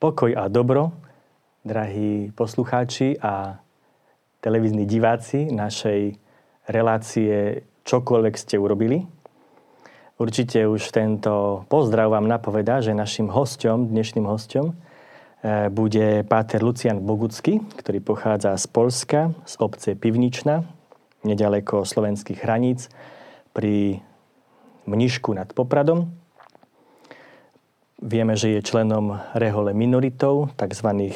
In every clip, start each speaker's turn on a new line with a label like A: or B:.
A: Pokoj a dobro, drahí poslucháči a televízni diváci našej relácie Čokoľvek ste urobili. Určite už tento pozdrav vám napovedá, že našim hostom, dnešným hostom, e, bude páter Lucian Bogucky, ktorý pochádza z Polska, z obce Pivnična, nedaleko slovenských hraníc, pri Mnišku nad Popradom. Vieme, že je členom rehole minoritov, tzv. E,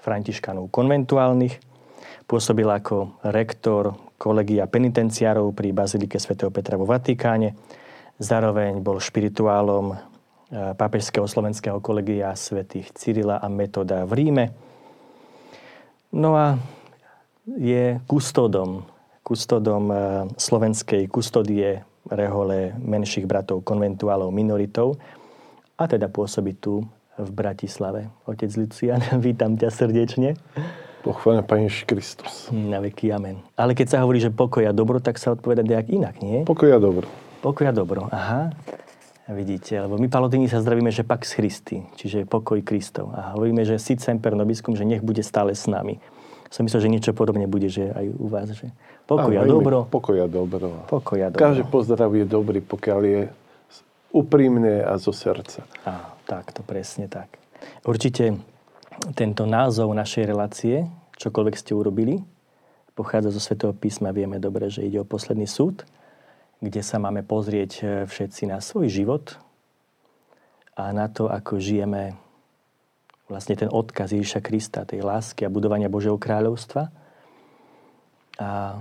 A: františkanov konventuálnych. Pôsobil ako rektor kolegia penitenciárov pri Bazilike svätého Petra vo Vatikáne. Zároveň bol špirituálom e, pápežského slovenského kolegia svätých Cyrila a Metoda v Ríme. No a je kustodom, kustodom e, slovenskej kustodie rehole menších bratov konventuálov minoritov a teda pôsobí tu v Bratislave. Otec Lucian, vítam ťa srdečne.
B: Pochváľa Ježiš Kristus.
A: Na veky amen. Ale keď sa hovorí, že pokoj a dobro, tak sa odpoveda nejak inak, nie?
B: Pokoj a dobro.
A: Pokoj a dobro, aha. Vidíte, lebo my palotíni sa zdravíme, že Pax Christi, čiže pokoj Kristov. A hovoríme, že sit semper nobiscum, že nech bude stále s nami. Som myslel, že niečo podobne bude, že aj u vás, že pokoj a, a dobro.
B: Pokoj a dobro.
A: Pokoj a dobro.
B: Každý pozdrav je dobrý, pokiaľ je úprimne a zo srdca.
A: Á, tak, to presne tak. Určite tento názov našej relácie, čokoľvek ste urobili, pochádza zo Svetého písma. Vieme dobre, že ide o posledný súd, kde sa máme pozrieť e, všetci na svoj život a na to, ako žijeme vlastne ten odkaz Ježiša Krista, tej lásky a budovania Božieho kráľovstva. A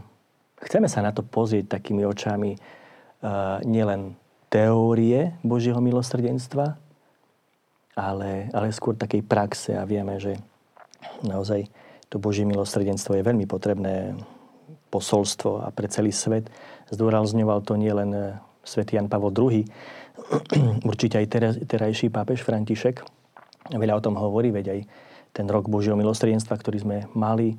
A: chceme sa na to pozrieť takými očami uh, nielen teórie Božieho milosrdenstva, ale, ale skôr takej praxe a vieme, že naozaj to Božie milosrdenstvo je veľmi potrebné posolstvo a pre celý svet. Zdôrazňoval to nielen eh, svätý Jan Pavol II, určite aj terajší pápež František. Veľa o tom hovorí, veď aj ten rok Božieho milosrdenstva, ktorý sme mali.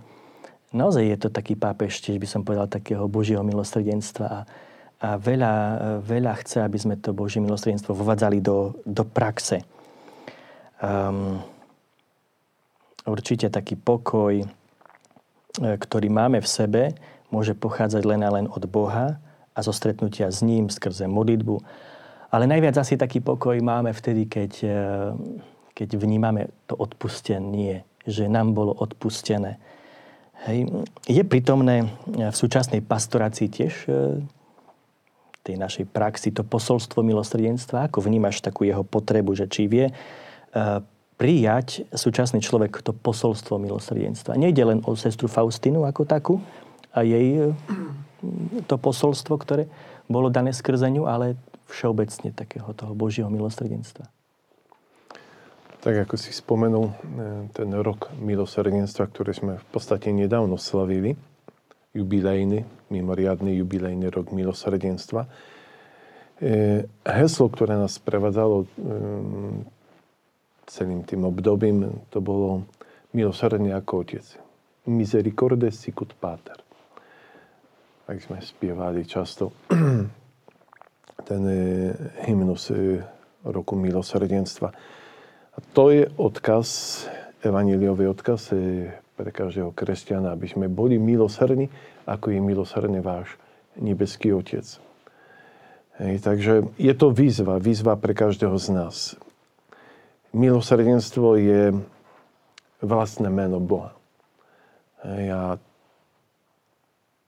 A: Naozaj je to taký pápež, tiež by som povedal, takého Božieho milosrdenstva a, a veľa, veľa chce, aby sme to Božie milosrdenstvo vovádzali do, do praxe. Um, určite taký pokoj, e, ktorý máme v sebe, môže pochádzať len a len od Boha a zo stretnutia s ním skrze modlitbu. Ale najviac asi taký pokoj máme vtedy, keď, e, keď vnímame to odpustenie, že nám bolo odpustené. Hej. Je prítomné v súčasnej pastorácii tiež e, tej našej praxi, to posolstvo milosrdenstva? Ako vnímaš takú jeho potrebu, že či vie uh, prijať súčasný človek to posolstvo milosrdenstva? Nejde len o sestru Faustinu ako takú a jej uh, to posolstvo, ktoré bolo dané skrze ale všeobecne takého toho Božieho milosrdenstva.
B: Tak ako si spomenul, e, ten rok milosrdenstva, ktorý sme v podstate nedávno slavili, jubilejný, mimoriadný jubilejný rok milosrdenstva. E, heslo, ktoré nás prevádzalo e, celým tým obdobím, to bolo milosrdne ako otec. Misericorde sicut pater. Tak sme spievali často ten e, hymnus roku milosrdenstva. A to je odkaz, evaníliový odkaz pre každého kresťana, aby sme boli milosrdní, ako je milosrdný váš nebeský Otec. Hej, takže je to výzva, výzva pre každého z nás. Milosrdenstvo je vlastné meno Boha. Hej, a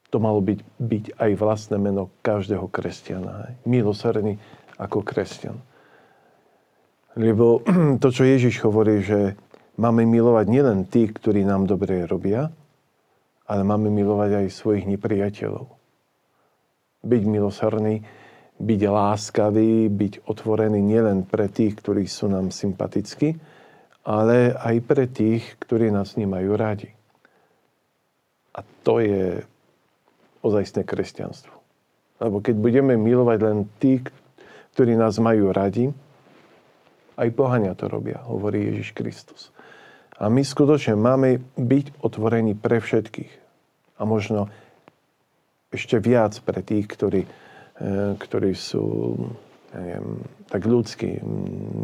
B: to malo byť, byť aj vlastné meno každého kresťana. Hej. Milosrdný ako kresťan. Lebo to, čo Ježiš hovorí, že máme milovať nielen tých, ktorí nám dobre robia, ale máme milovať aj svojich nepriateľov. Byť milosrdný, byť láskavý, byť otvorený nielen pre tých, ktorí sú nám sympatickí, ale aj pre tých, ktorí nás nemajú radi. A to je ozajstné kresťanstvo. Lebo keď budeme milovať len tých, ktorí nás majú radi, aj pohania to robia, hovorí Ježiš Kristus. A my skutočne máme byť otvorení pre všetkých. A možno ešte viac pre tých, ktorí, e, ktorí sú neviem, tak ľudskí,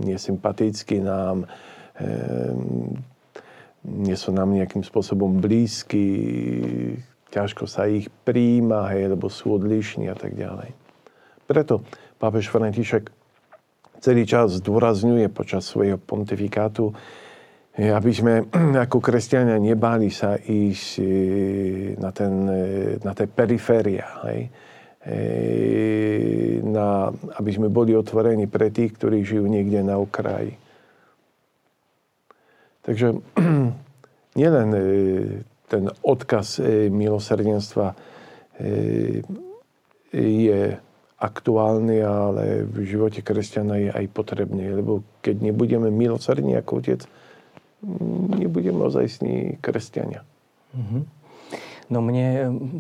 B: nesympatickí nám, nie sú nám nejakým spôsobom blízky, ťažko sa ich príjma, hej, lebo sú odlišní a tak ďalej. Preto pápež František celý čas zdôrazňuje počas svojho pontifikátu, aby sme ako kresťania nebáli sa ísť e, na, ten, e, na tie periféria. Hej? E, na, aby sme boli otvorení pre tých, ktorí žijú niekde na okraji. Takže nielen ten odkaz milosrdenstva je aktuálny, ale v živote kresťana je aj potrebný. Lebo keď nebudeme milosrdní ako otec, nebudeme ozajstní kresťania. Mm-hmm.
A: No mne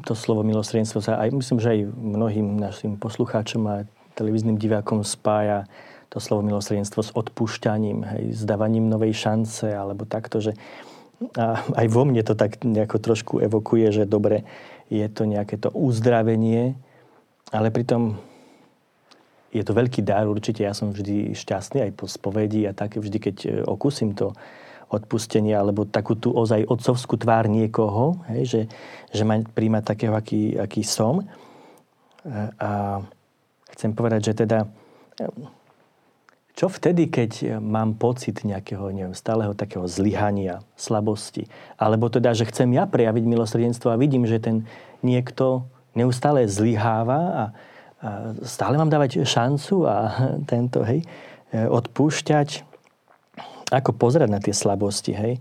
A: to slovo milosrdenstvo sa aj, myslím, že aj mnohým našim poslucháčom a televíznym divákom spája to slovo milosrdenstvo s odpúšťaním, hej, s dávaním novej šance, alebo takto, že a aj vo mne to tak nejako trošku evokuje, že dobre, je to nejaké to uzdravenie, ale pritom je to veľký dar, určite ja som vždy šťastný aj po spovedi a také vždy, keď e, okúsim to odpustenie alebo takú tú ozaj otcovskú tvár niekoho, hej, že, že ma príjma takého, aký, aký som. A, a chcem povedať, že teda čo vtedy, keď mám pocit nejakého neviem, stáleho takého zlyhania, slabosti, alebo teda, že chcem ja prejaviť milosrdenstvo a vidím, že ten niekto neustále zlyháva a, a stále mám dávať šancu a tento, hej, odpúšťať, ako pozerať na tie slabosti, hej.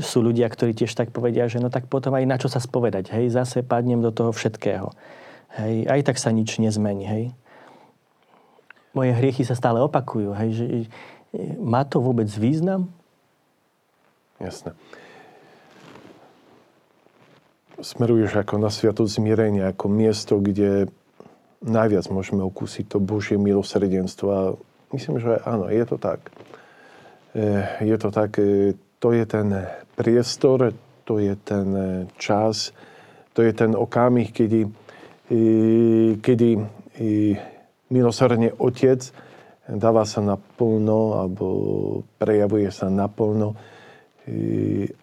A: Sú ľudia, ktorí tiež tak povedia, že no tak potom aj na čo sa spovedať, hej, zase padnem do toho všetkého. Hej, aj tak sa nič nezmení, hej. Moje hriechy sa stále opakujú, hej, že má to vôbec význam?
B: Jasné. Smeruješ ako na sviatosť zmierenia, ako miesto, kde najviac môžeme okúsiť to Božie milosrdenstvo. A myslím, že áno, je to tak. Eh, je to tak, eh, to je ten priestor, to je ten eh, čas, to je ten okamih, kedy, kedy milosrdne Otec dáva sa naplno alebo prejavuje sa naplno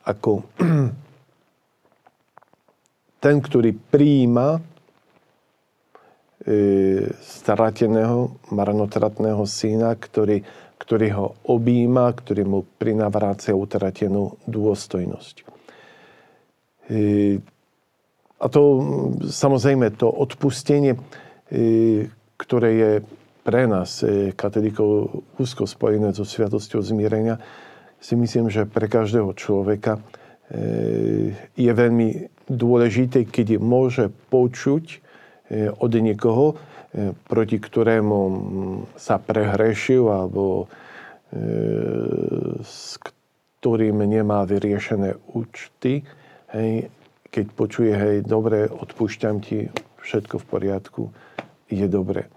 B: ako ten, ktorý prijíma strateného, marnotratného syna, ktorý ktorý ho objíma, ktorý mu prinavrácia utratenú dôstojnosť. E, a to samozrejme to odpustenie, e, ktoré je pre nás, e, katolíkov, úzko spojené so sviatosťou zmierenia, si myslím, že pre každého človeka je veľmi dôležité, keď môže počuť od niekoho, proti ktorému sa prehrešil alebo e, s ktorým nemá vyriešené účty, hej, keď počuje, hej, dobre, odpúšťam ti, všetko v poriadku, je dobre.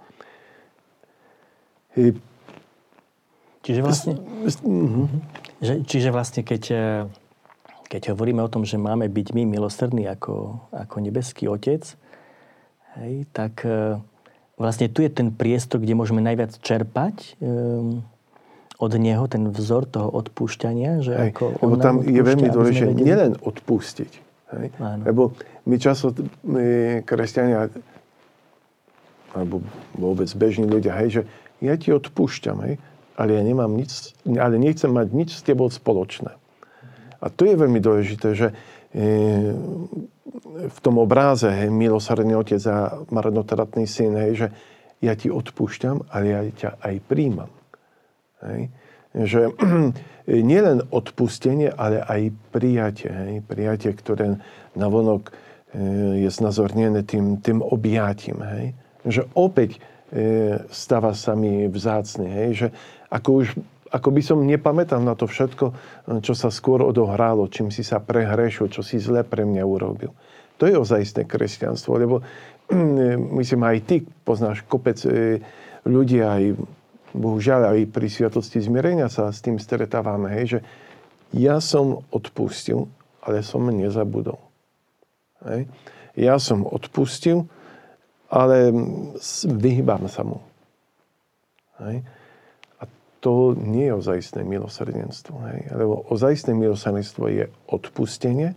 A: Čiže vlastne, uh-huh. že, čiže vlastne keď, e, keď hovoríme o tom, že máme byť my milosrdní ako, ako nebeský Otec, hej, tak uh, vlastne tu je ten priestor, kde môžeme najviac čerpať um, od neho, ten vzor toho odpúšťania. Že
B: hej, ako lebo tam je veľmi dôležité nielen odpustiť. Hej? Lebo my často, my kresťania, alebo vôbec bežní ľudia, hej, že ja ti odpúšťam, hej, ale ja nemám nič, ale nechcem mať nič s tebou spoločné. A to je veľmi dôležité, že e, v tom obráze, hej, milosrdný otec a marnotratný syn, hej, že ja ti odpúšťam, ale ja ťa aj príjmam. Hej. Že nielen odpustenie, ale aj prijatie. Hej. Prijatie, ktoré navonok e, je znazornené tým, tým objatím. Hej. Že opäť e, stáva sa mi vzácne. Hej. Že ako už ako by som nepamätal na to všetko, čo sa skôr odohralo, čím si sa prehrešil, čo si zle pre mňa urobil. To je ozajstné kresťanstvo, lebo myslím aj ty poznáš kopec e, ľudí aj bohužiaľ aj pri sviatosti zmierenia sa s tým stretávame, hej, že ja som odpustil, ale som nezabudol. Hej. Ja som odpustil, ale vyhýbam sa mu. Hej to nie je ozajstné milosrdenstvo. Hej? Lebo ozajstné milosrdenstvo je odpustenie,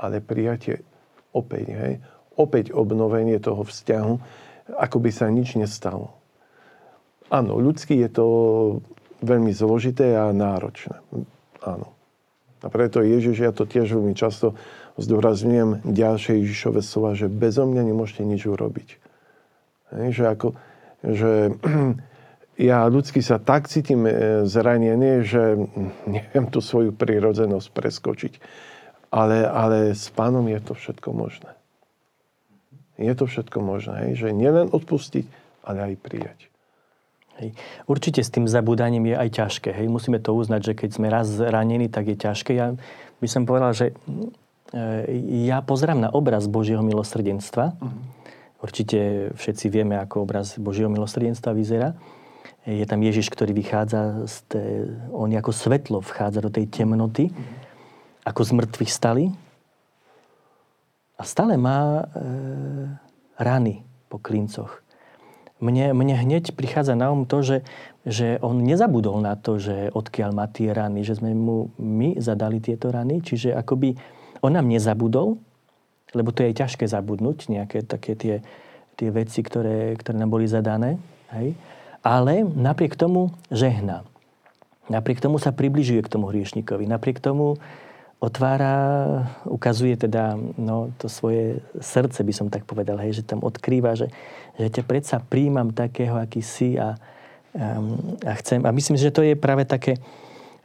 B: ale prijatie opäť. Hej? Opäť obnovenie toho vzťahu, ako by sa nič nestalo. Áno, ľudský je to veľmi zložité a náročné. Áno. A preto Ježiš, ja to tiež veľmi často zdôrazňujem ďalšie Ježišové slova, že bezo mňa nemôžete nič urobiť. Hej, že ako, že ja ľudsky sa tak cítim e, zranený, že neviem tú svoju prírodzenosť preskočiť. Ale, ale s pánom je to všetko možné. Je to všetko možné. Hej? Že nielen odpustiť, ale aj prijať.
A: Hej. Určite s tým zabudaním je aj ťažké. Hej. Musíme to uznať, že keď sme raz zranení, tak je ťažké. Ja by som povedal, že e, ja pozerám na obraz Božieho milosrdenstva. Uh-huh. Určite všetci vieme, ako obraz Božieho milosrdenstva vyzerá je tam Ježiš, ktorý vychádza, z té, on ako svetlo vchádza do tej temnoty, ako z mŕtvych stali a stále má e, rany po klincoch. Mne, mne hneď prichádza na um to, že, že on nezabudol na to, že odkiaľ má tie rany, že sme mu my zadali tieto rany, čiže akoby on nám nezabudol, lebo to je ťažké zabudnúť, nejaké také tie, tie veci, ktoré, ktoré nám boli zadané. Hej? Ale napriek tomu žehná. Napriek tomu sa približuje k tomu hriešnikovi. Napriek tomu otvára, ukazuje teda no, to svoje srdce, by som tak povedal, hej, že tam odkrýva, že, že ťa predsa príjmam takého, aký si a, um, a chcem. A myslím, že to je práve také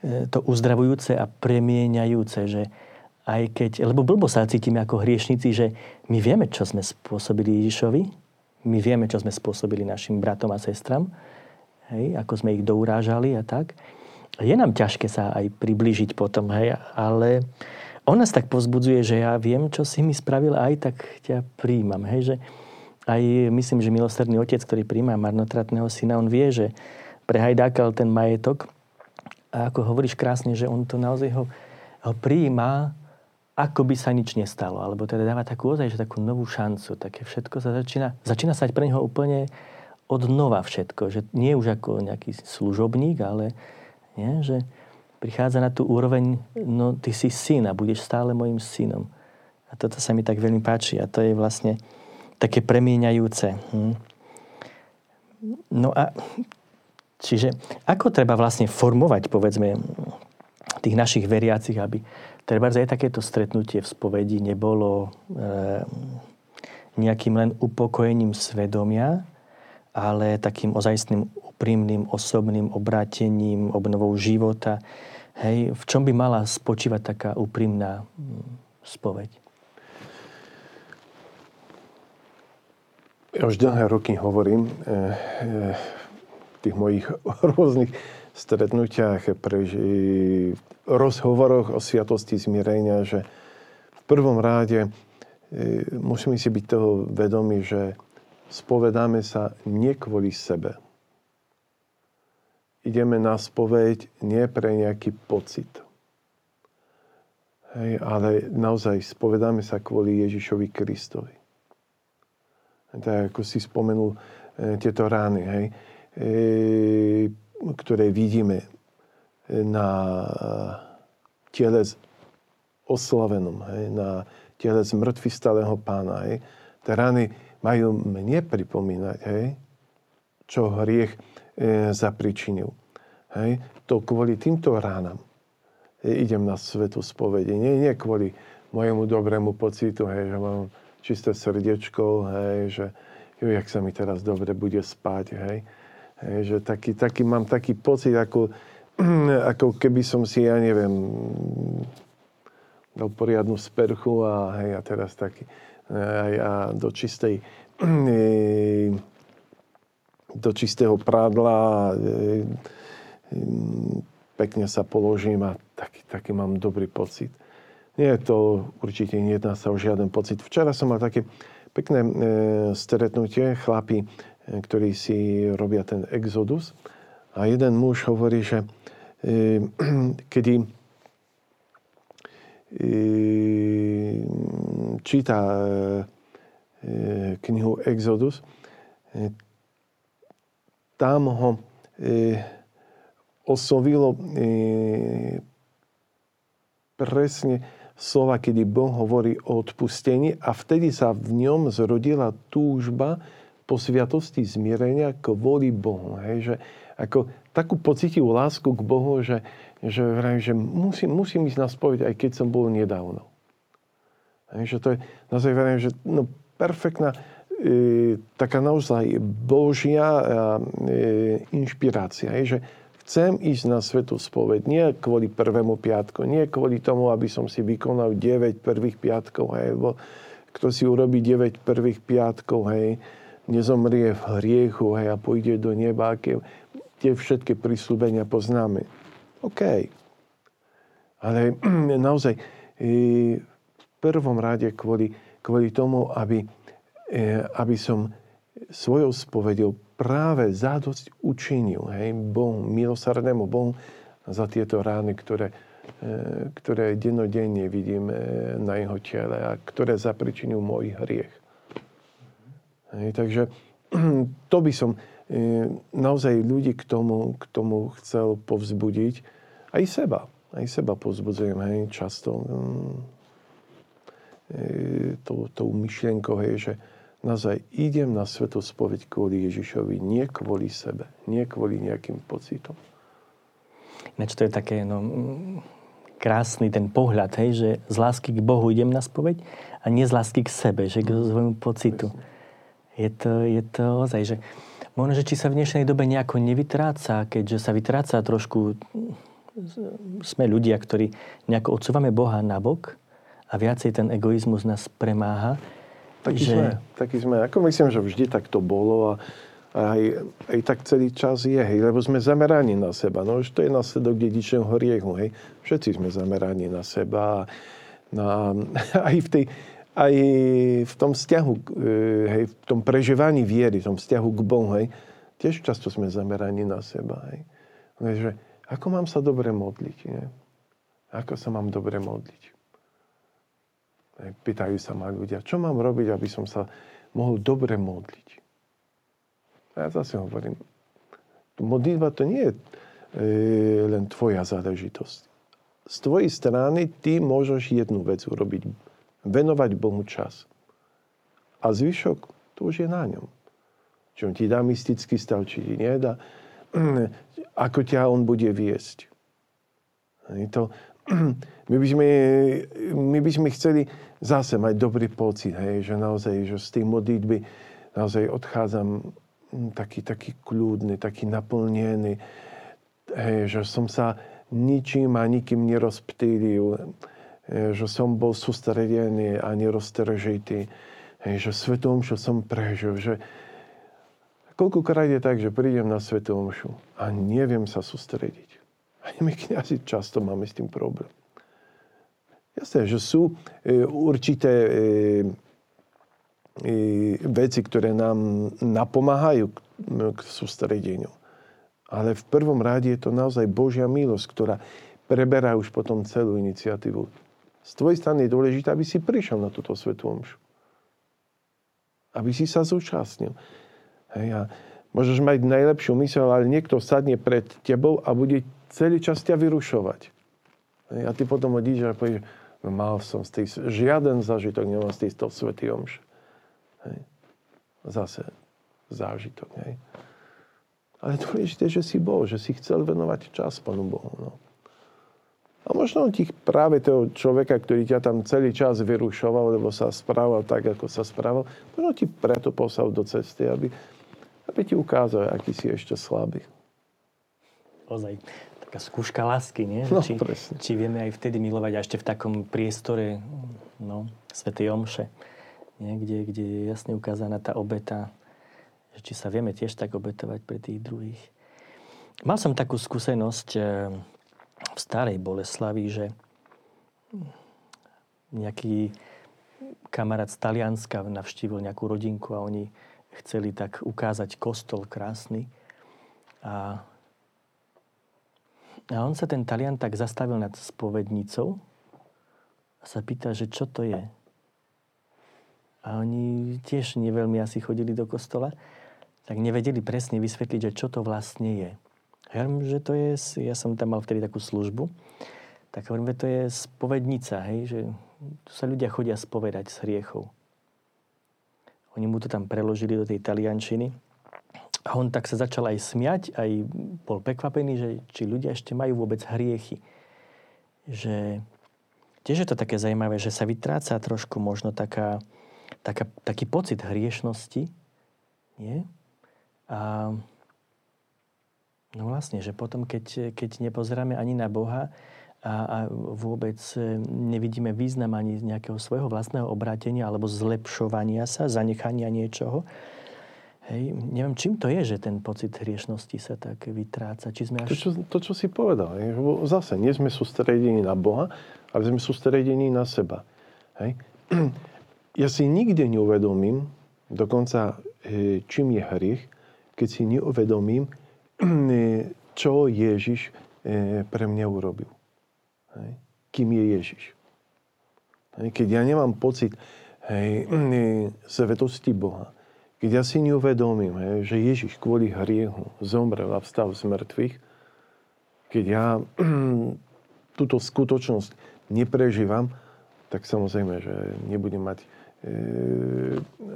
A: e, to uzdravujúce a premieňajúce, že aj keď, lebo blbo sa cítime ako hriešnici, že my vieme, čo sme spôsobili Ježišovi, my vieme, čo sme spôsobili našim bratom a sestram, hej, ako sme ich dourážali a tak. Je nám ťažké sa aj priblížiť potom, hej, ale on nás tak pozbudzuje, že ja viem, čo si mi spravil, aj tak ťa príjmam. Hej, že aj myslím, že milosrdný otec, ktorý príjma marnotratného syna, on vie, že prehajdákal ten majetok a ako hovoríš krásne, že on to naozaj ho, ho príjma ako by sa nič nestalo. Alebo teda dáva takú ozaj, že takú novú šancu. Také všetko sa začína, začína sať pre neho úplne od nova všetko. Že nie už ako nejaký služobník, ale nie, že prichádza na tú úroveň, no ty si syn a budeš stále mojim synom. A toto sa mi tak veľmi páči a to je vlastne také premieňajúce. Hm. No a čiže ako treba vlastne formovať, povedzme, tých našich veriacich, aby Treba aj takéto stretnutie v spovedi nebolo e, nejakým len upokojením svedomia, ale takým ozajstným úprimným osobným obrátením, obnovou života. Hej, v čom by mala spočívať taká úprimná mm, spoveď?
B: Ja už dlhé roky hovorím e, e, v tých mojich rôznych stretnutiach, pri rozhovoroch o sviatosti zmierenia, že v prvom ráde e, musíme si byť toho vedomi, že spovedáme sa nie kvôli sebe. Ideme na spoveď nie pre nejaký pocit. Hej, ale naozaj spovedáme sa kvôli Ježišovi Kristovi. Tak ako si spomenul e, tieto rány. Hej. E, ktoré vidíme na tele oslavenom, hej, na tele zmrtvý stáleho pána. Hej. Tie rany majú mne pripomínať, hej, čo hriech e, zapričinil. Hej. To kvôli týmto ránam e, idem na svetu spovede. Nie, nie kvôli mojemu dobrému pocitu, hej, že mám čisté srdiečko, hej, že jo, jak sa mi teraz dobre bude spať, hej Hej, že taký, taký, mám taký pocit, ako, ako keby som si, ja neviem, dal poriadnu sprchu a, hej, a teraz taký, a, a do čistej do čistého prádla pekne sa položím a taký, taký mám dobrý pocit. Nie je to, určite nejedná sa o žiaden pocit. Včera som mal také pekné e, stretnutie, chlapi ktorí si robia ten exodus. A jeden muž hovorí, že e, kedy e, číta e, knihu Exodus, tam ho oslovilo presne slova, kedy Boh hovorí o odpustení a vtedy sa v ňom zrodila túžba po sviatosti zmierenia kvôli Bohu. Hej, že ako takú pocitivú lásku k Bohu, že, že, že musím, musím ísť na spoveď, aj keď som bol nedávno. Hej, že to je naozaj vrajím, že no, perfektná e, taká naozaj Božia e, inšpirácia. Hej, že Chcem ísť na svetú spoveď, nie kvôli prvému piatku, nie kvôli tomu, aby som si vykonal 9 prvých piatkov, hej, lebo kto si urobí 9 prvých piatkov, hej, nezomrie v hriechu, hej, a pôjde do neba, aké, tie všetky prísľubenia poznáme. OK. Ale naozaj e, v prvom rade kvôli, kvôli tomu, aby, e, aby som svojou spovedou práve zádosť učinil hej, Bohu, milosrdnému Bohu za tieto rány, ktoré, e, ktoré dennodenne vidím na jeho tele a ktoré zapričinil môj hriech. Hej, takže to by som e, naozaj ľudí k tomu, k tomu chcel povzbudiť. Aj seba. Aj seba povzbudzujem hej, často mm, tou, tou myšlienkou, hej, že, naozaj idem na svetú spoveď kvôli Ježišovi, nie kvôli sebe, nie kvôli nejakým pocitom.
A: Ináč to je také no, krásny ten pohľad, hej, že z lásky k Bohu idem na spoveď a nie z lásky k sebe, že k svojmu pocitu. Je to, je to ozaj, že možno, že či sa v dnešnej dobe nejako nevytráca, keďže sa vytráca trošku, sme ľudia, ktorí nejako odsúvame Boha na bok a viacej ten egoizmus nás premáha,
B: Taký že... sme, taký sme. Ako myslím, že vždy tak to bolo a aj, aj tak celý čas je, hej, lebo sme zameraní na seba. No už to je následok dedičného hriechu, hej. Všetci sme zameraní na seba. Na, aj v tej, aj v tom vzťahu, e, hej, v tom prežívaní viery, v tom vzťahu k Bohu, hej, tiež často sme zameraní na seba, hej. Že, ako mám sa dobre modliť, nie? Ako sa mám dobre modliť? Pýtajú sa ma ľudia, čo mám robiť, aby som sa mohol dobre modliť. A ja zase hovorím, modlitba to nie je e, len tvoja záležitosť. Z tvojej strany ty môžeš jednu vec urobiť. Venovať Bohu čas. A zvyšok, to už je na ňom. Či on ti dá mystický stav, či ti nedá. Ako ťa on bude viesť. To, my, by sme, my by sme chceli zase mať dobrý pocit, hej, že naozaj, že z tej modlitby naozaj odchádzam hm, taký, taký kľudný, taký naplnený, hej, že som sa ničím a nikým nerozptýlil, že som bol sústredený a neroztržitý, hej, že svetom, čo som prežil, že koľkokrát je tak, že prídem na svetom a neviem sa sústrediť. Ani my kniazy často máme s tým problém. Jasné, že sú e, určité e, e, veci, ktoré nám napomáhajú k sústredeniu. Ale v prvom rade je to naozaj Božia milosť, ktorá preberá už potom celú iniciatívu. Z tvojej strany je dôležité, aby si prišiel na túto svetú omšu. Aby si sa zúčastnil. Hej, a môžeš mať najlepšiu mysel, ale niekto sadne pred tebou a bude celý čas ťa vyrušovať. Hej, a ty potom odídeš a povieš, mal som z tej, žiaden zážitok nemám z tejto svetý omš. Hej. Zase zážitok. Hej. Ale dôležité, že si bol, že si chcel venovať čas Pánu Bohu. No. A možno ti práve toho človeka, ktorý ťa tam celý čas vyrušoval, lebo sa správal tak, ako sa správal, možno ti preto poslal do cesty, aby, aby ti ukázal, aký si ešte slabý.
A: Ozaj taká skúška lásky, nie? No, či, či vieme aj vtedy milovať a ešte v takom priestore no, Svetej Omše, nie? Kde, kde je jasne ukázaná tá obeta, že či sa vieme tiež tak obetovať pre tých druhých. Mal som takú skúsenosť eh, v starej Boleslavi, že nejaký kamarát z Talianska navštívil nejakú rodinku a oni chceli tak ukázať kostol krásny. A a on sa ten Talian tak zastavil nad spovednicou a sa pýta, že čo to je. A oni tiež neveľmi asi chodili do kostola, tak nevedeli presne vysvetliť, že čo to vlastne je. Ja hovorím, že to je, ja som tam mal vtedy takú službu, tak hovorím, že to je spovednica, hej, že tu sa ľudia chodia spovedať z hriechov. Oni mu to tam preložili do tej taliančiny. A on tak sa začal aj smiať, aj bol prekvapený, že či ľudia ešte majú vôbec hriechy. Že tiež je to také zaujímavé, že sa vytráca trošku možno taká, taká, taký pocit hriešnosti. Nie? A No vlastne, že potom, keď, keď nepozeráme ani na Boha a, a vôbec e, nevidíme význam ani z nejakého svojho vlastného obrátenia alebo zlepšovania sa, zanechania niečoho, Hej, neviem, čím to je, že ten pocit hriešnosti sa tak vytráca? Či sme až...
B: to, čo, to, čo si povedal. Je, zase, nie sme sústredení na Boha, ale sme sústredení na seba. Hej. Ja si nikdy neuvedomím, dokonca e, čím je hriech, keď si neuvedomím, čo Ježiš e, pre mňa urobil. Hej. Kým je Ježiš. Hej. Keď ja nemám pocit hej, e, svetosti Boha, keď ja si neuvedomím, hej, že Ježiš kvôli hriechu zomrel a vstal z mŕtvych, keď ja túto skutočnosť neprežívam, tak samozrejme, že nebudem mať e,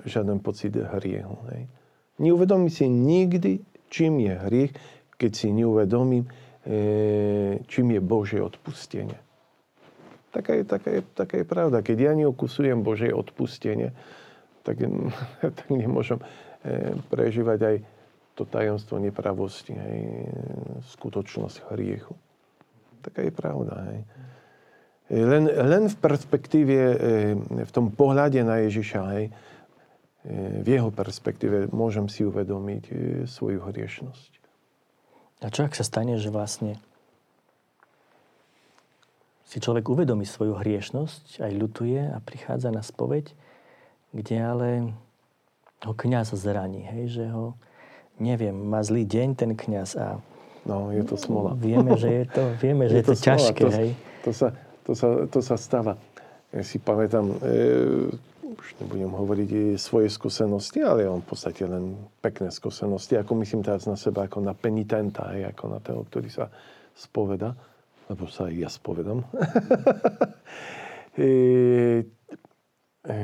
B: žiaden pocit hriechu. Hej. Neuvedomím si nikdy čím je hriech, keď si neuvedomím, e, čím je Božie odpustenie. Taká je, taká, je, taká je pravda. Keď ja neokusujem Božie odpustenie, tak, tak nemôžem e, prežívať aj to tajomstvo nepravosti, hej, skutočnosť hriechu. Taká je pravda. Hej. E, len, len v perspektíve, v tom pohľade na Ježiša, hej, v jeho perspektíve môžem si uvedomiť e, svoju hriešnosť.
A: A čo ak sa stane, že vlastne si človek uvedomí svoju hriešnosť, aj ľutuje a prichádza na spoveď, kde ale ho kniaz zraní, hej, že ho, neviem, má zlý deň ten kniaz a
B: No, je to smola.
A: Vieme, že je to, vieme, že je, je to, to ťažké,
B: to,
A: hej.
B: To sa, to, sa, to sa stáva. Ja si pamätám, e, už nebudem hovoriť svoje skúsenosti, ale on v podstate len pekné skúsenosti, ako myslím teraz na seba, ako na penitenta, aj ako na toho, ktorý sa spoveda, lebo sa aj ja spovedam. e, e,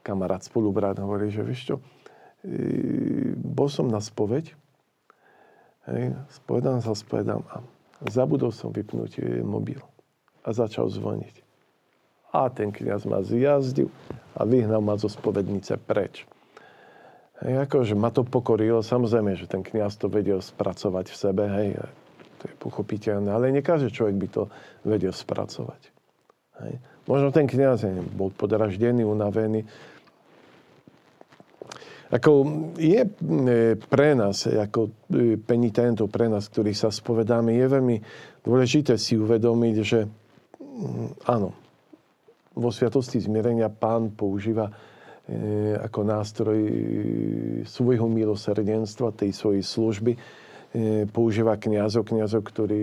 B: kamarát, spolubrat hovorí, že vieš čo, e, bol som na spoveď, hej, spovedám sa, spovedám a zabudol som vypnúť e, mobil a začal zvoniť. A ten kniaz ma zjazdil a vyhnal ma zo spovednice preč. Hej, akože ma to pokorilo. Samozrejme, že ten kniaz to vedel spracovať v sebe, hej, to je pochopiteľné, ale nie každý človek by to vedel spracovať. Hej. Možno ten kniaz bol podraždený, unavený. Ako je e, pre nás, ako e, penitentov, pre nás, ktorí sa spovedáme, je veľmi dôležité si uvedomiť, že mm, áno, vo Sviatosti zmierenia pán používa e, ako nástroj e, svojho milosrdenstva, tej svojej služby. E, používa kniazov, kniazov, ktorí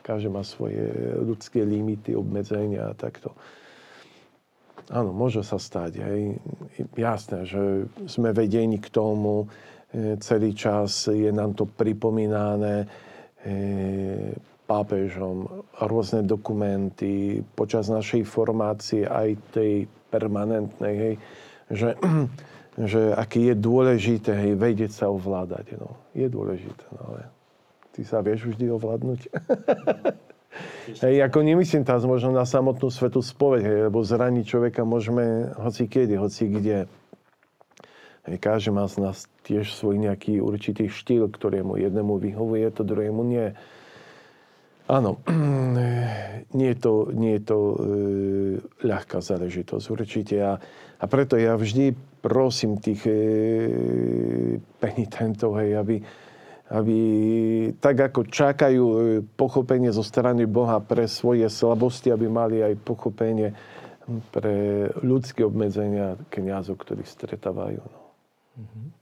B: každý má svoje ľudské limity, obmedzenia a takto. Áno, môže sa stať. Hej. Jasné, že sme vedení k tomu, celý čas je nám to pripomínané pápežom rôzne dokumenty počas našej formácie, aj tej permanentnej, hej, že, že aký je dôležité hej, vedieť sa ovládať. No. Je dôležité, no ale ty sa vieš vždy ovládnuť. hej, ako nemyslím teraz možno na samotnú svetú spoveď, hej, lebo zraniť človeka môžeme hoci kedy, hoci kde. Hej, každý má z nás tiež svoj nejaký určitý štýl, ktorému jednému vyhovuje, to druhému nie. Áno, nie je to, nie je to e, ľahká záležitosť určite. A, a preto ja vždy prosím tých e, penitentov, hej, aby, aby tak ako čakajú e, pochopenie zo strany Boha pre svoje slabosti, aby mali aj pochopenie pre ľudské obmedzenia kniazov, ktorých stretávajú. No. Mm-hmm.